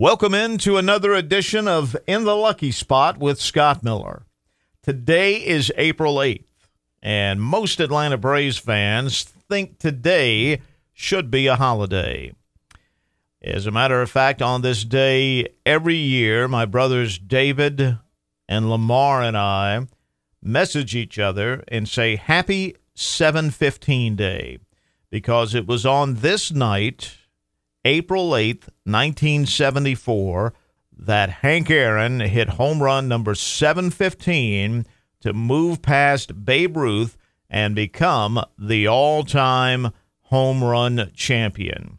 Welcome into another edition of In the Lucky Spot with Scott Miller. Today is April 8th, and most Atlanta Braves fans think today should be a holiday. As a matter of fact, on this day every year, my brothers David and Lamar and I message each other and say Happy 715 Day because it was on this night April 8th, 1974, that Hank Aaron hit home run number 715 to move past Babe Ruth and become the all time home run champion.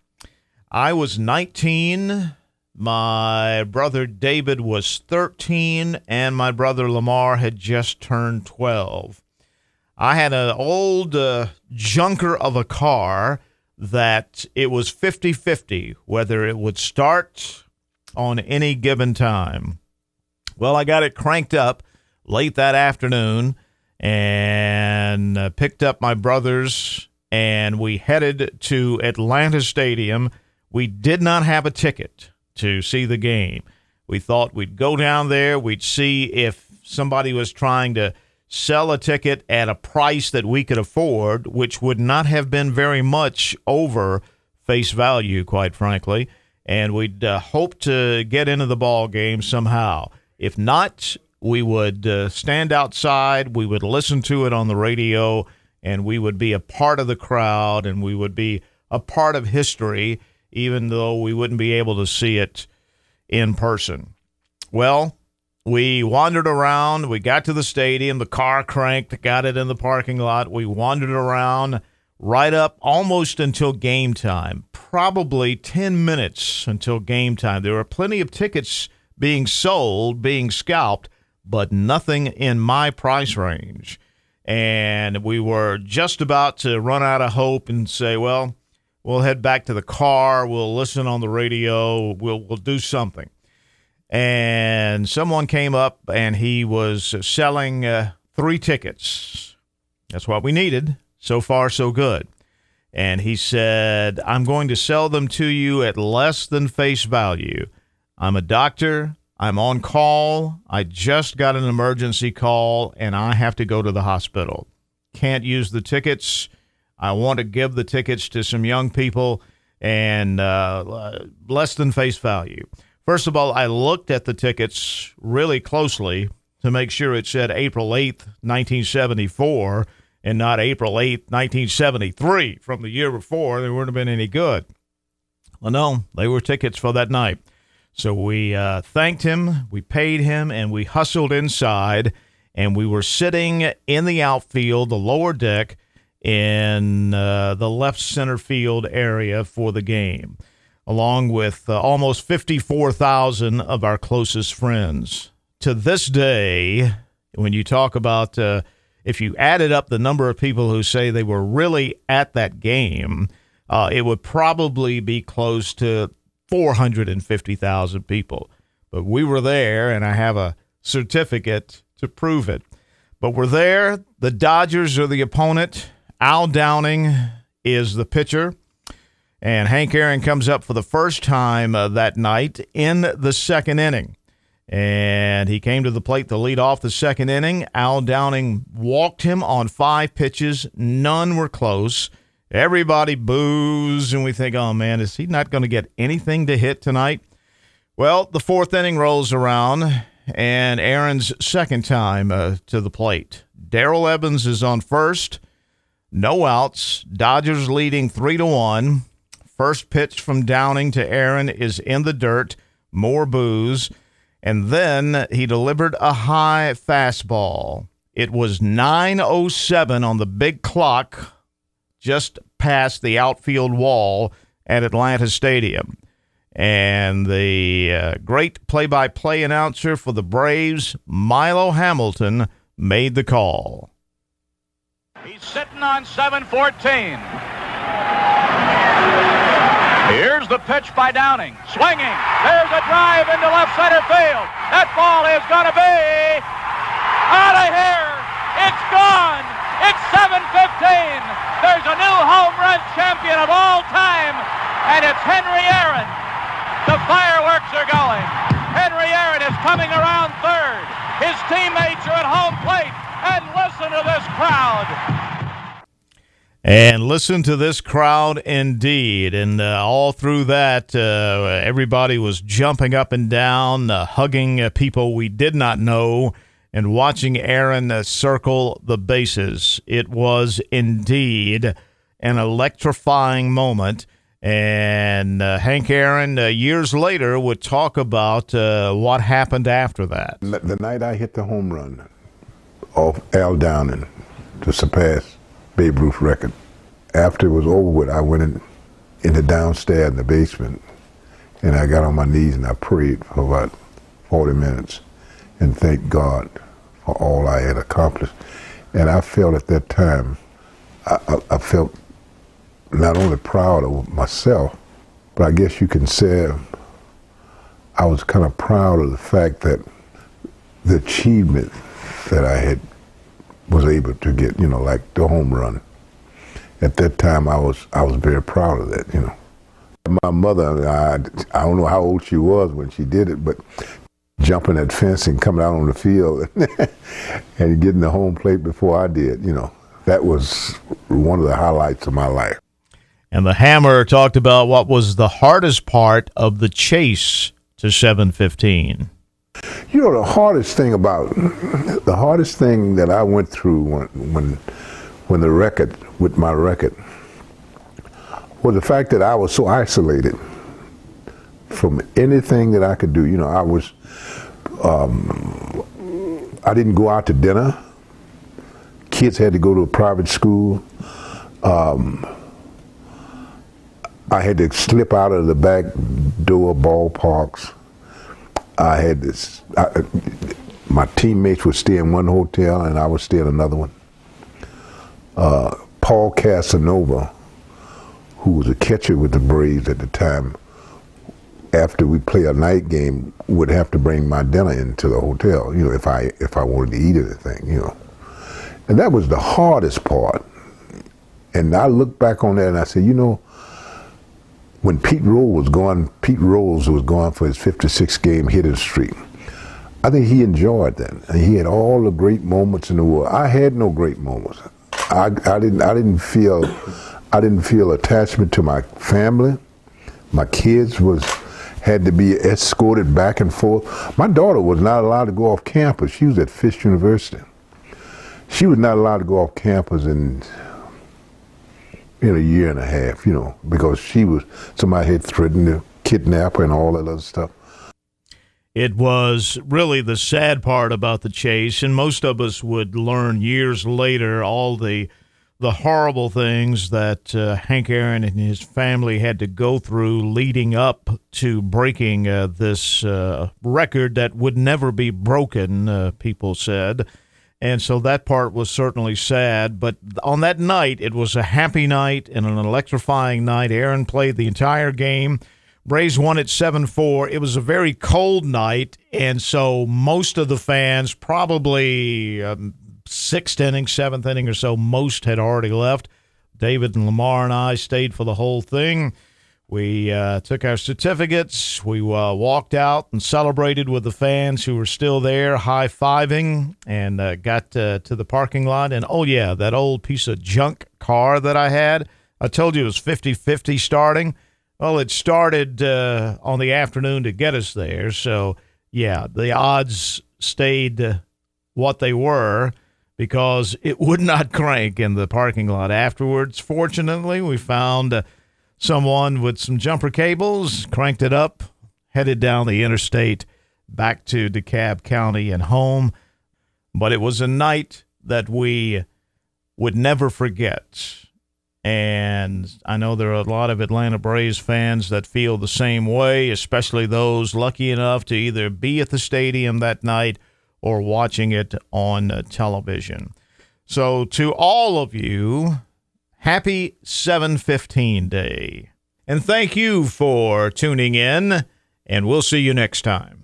I was 19. My brother David was 13, and my brother Lamar had just turned 12. I had an old uh, junker of a car that it was 50 50 whether it would start on any given time. Well, I got it cranked up late that afternoon and uh, picked up my brothers and we headed to Atlanta Stadium. We did not have a ticket to see the game. We thought we'd go down there, we'd see if somebody was trying to sell a ticket at a price that we could afford, which would not have been very much over face value, quite frankly. And we'd uh, hope to get into the ball game somehow. If not, we would uh, stand outside, we would listen to it on the radio, and we would be a part of the crowd and we would be a part of history, even though we wouldn't be able to see it in person. Well, we wandered around. We got to the stadium. The car cranked, got it in the parking lot. We wandered around right up almost until game time, probably 10 minutes until game time. There were plenty of tickets being sold, being scalped, but nothing in my price range. And we were just about to run out of hope and say, well, we'll head back to the car. We'll listen on the radio. We'll, we'll do something and someone came up and he was selling uh, three tickets. That's what we needed. So far, so good. And he said, I'm going to sell them to you at less than face value. I'm a doctor. I'm on call. I just got an emergency call and I have to go to the hospital. Can't use the tickets. I want to give the tickets to some young people and uh, less than face value. First of all, I looked at the tickets really closely to make sure it said April 8th, 1974, and not April 8th, 1973 from the year before. They wouldn't have been any good. Well, no, they were tickets for that night. So we uh, thanked him, we paid him, and we hustled inside. And we were sitting in the outfield, the lower deck, in uh, the left center field area for the game along with uh, almost 54,000 of our closest friends. To this day, when you talk about uh, if you added up the number of people who say they were really at that game, uh, it would probably be close to 450,000 people. But we were there, and I have a certificate to prove it. But we're there. The Dodgers are the opponent. Al Downing is the pitcher. And Hank Aaron comes up for the first time uh, that night in the second inning. And he came to the plate to lead off the second inning. Al Downing walked him on five pitches. None were close. Everybody boos, and we think, oh man, is he not going to get anything to hit tonight? Well, the fourth inning rolls around, and Aaron's second time uh, to the plate. Darrell Evans is on first. No outs. Dodgers leading three to one. First pitch from Downing to Aaron is in the dirt, more boos. And then he delivered a high fastball. It was 9.07 on the big clock just past the outfield wall at Atlanta Stadium. And the uh, great play by play announcer for the Braves, Milo Hamilton, made the call. He's sitting on 714. Here's the pitch by Downing. Swinging. There's a drive into left center field. That ball is going to be out of here. It's gone. It's 7-15. And listen to this crowd indeed. And uh, all through that, uh, everybody was jumping up and down, uh, hugging uh, people we did not know, and watching Aaron uh, circle the bases. It was indeed an electrifying moment. And uh, Hank Aaron, years later, would talk about what happened after that. The night I hit the home run, of Al Downing to surpass Babe Ruth's record. After it was over with, I went in, in the downstairs in the basement and I got on my knees and I prayed for about 40 minutes and thanked God for all I had accomplished. And I felt at that time, I, I, I felt not only proud of myself, but I guess you can say I was kind of proud of the fact that the achievement that I had was able to get, you know, like the home run. At that time, I was I was very proud of that, you know. My mother, I, I don't know how old she was when she did it, but jumping that fence and coming out on the field and getting the home plate before I did, you know, that was one of the highlights of my life. And the Hammer talked about what was the hardest part of the chase to 715. You know, the hardest thing about the hardest thing that I went through when when when the record with my record was the fact that I was so isolated from anything that I could do. You know, I was um, I didn't go out to dinner. Kids had to go to a private school. Um, I had to slip out of the back door ballparks I had this. I, my teammates would stay in one hotel, and I would stay in another one. Uh, Paul Casanova, who was a catcher with the Braves at the time, after we play a night game, would have to bring my dinner into the hotel. You know, if I if I wanted to eat anything, you know, and that was the hardest part. And I look back on that and I said, you know, when Pete Rose was going, Pete Rose was going for his 56th game hitting streak. I think he enjoyed that. And he had all the great moments in the world. I had no great moments. I, I didn't. I didn't feel. I didn't feel attachment to my family. My kids was had to be escorted back and forth. My daughter was not allowed to go off campus. She was at Fisk University. She was not allowed to go off campus and in a year and a half, you know, because she was somebody had threatened to kidnap her and all that other stuff. It was really the sad part about the chase, and most of us would learn years later all the the horrible things that uh, Hank Aaron and his family had to go through leading up to breaking uh, this uh, record that would never be broken. Uh, people said. And so that part was certainly sad. But on that night, it was a happy night and an electrifying night. Aaron played the entire game. Braves won at 7 4. It was a very cold night. And so most of the fans, probably um, sixth inning, seventh inning or so, most had already left. David and Lamar and I stayed for the whole thing. We uh, took our certificates. We uh, walked out and celebrated with the fans who were still there, high fiving, and uh, got to the parking lot. And oh, yeah, that old piece of junk car that I had. I told you it was 50 50 starting. Well, it started uh, on the afternoon to get us there. So, yeah, the odds stayed uh, what they were because it would not crank in the parking lot afterwards. Fortunately, we found uh, someone with some jumper cables, cranked it up, headed down the interstate back to DeKalb County and home. But it was a night that we would never forget. And I know there are a lot of Atlanta Braves fans that feel the same way, especially those lucky enough to either be at the stadium that night or watching it on uh, television. So, to all of you, Happy 715 Day. And thank you for tuning in, and we'll see you next time.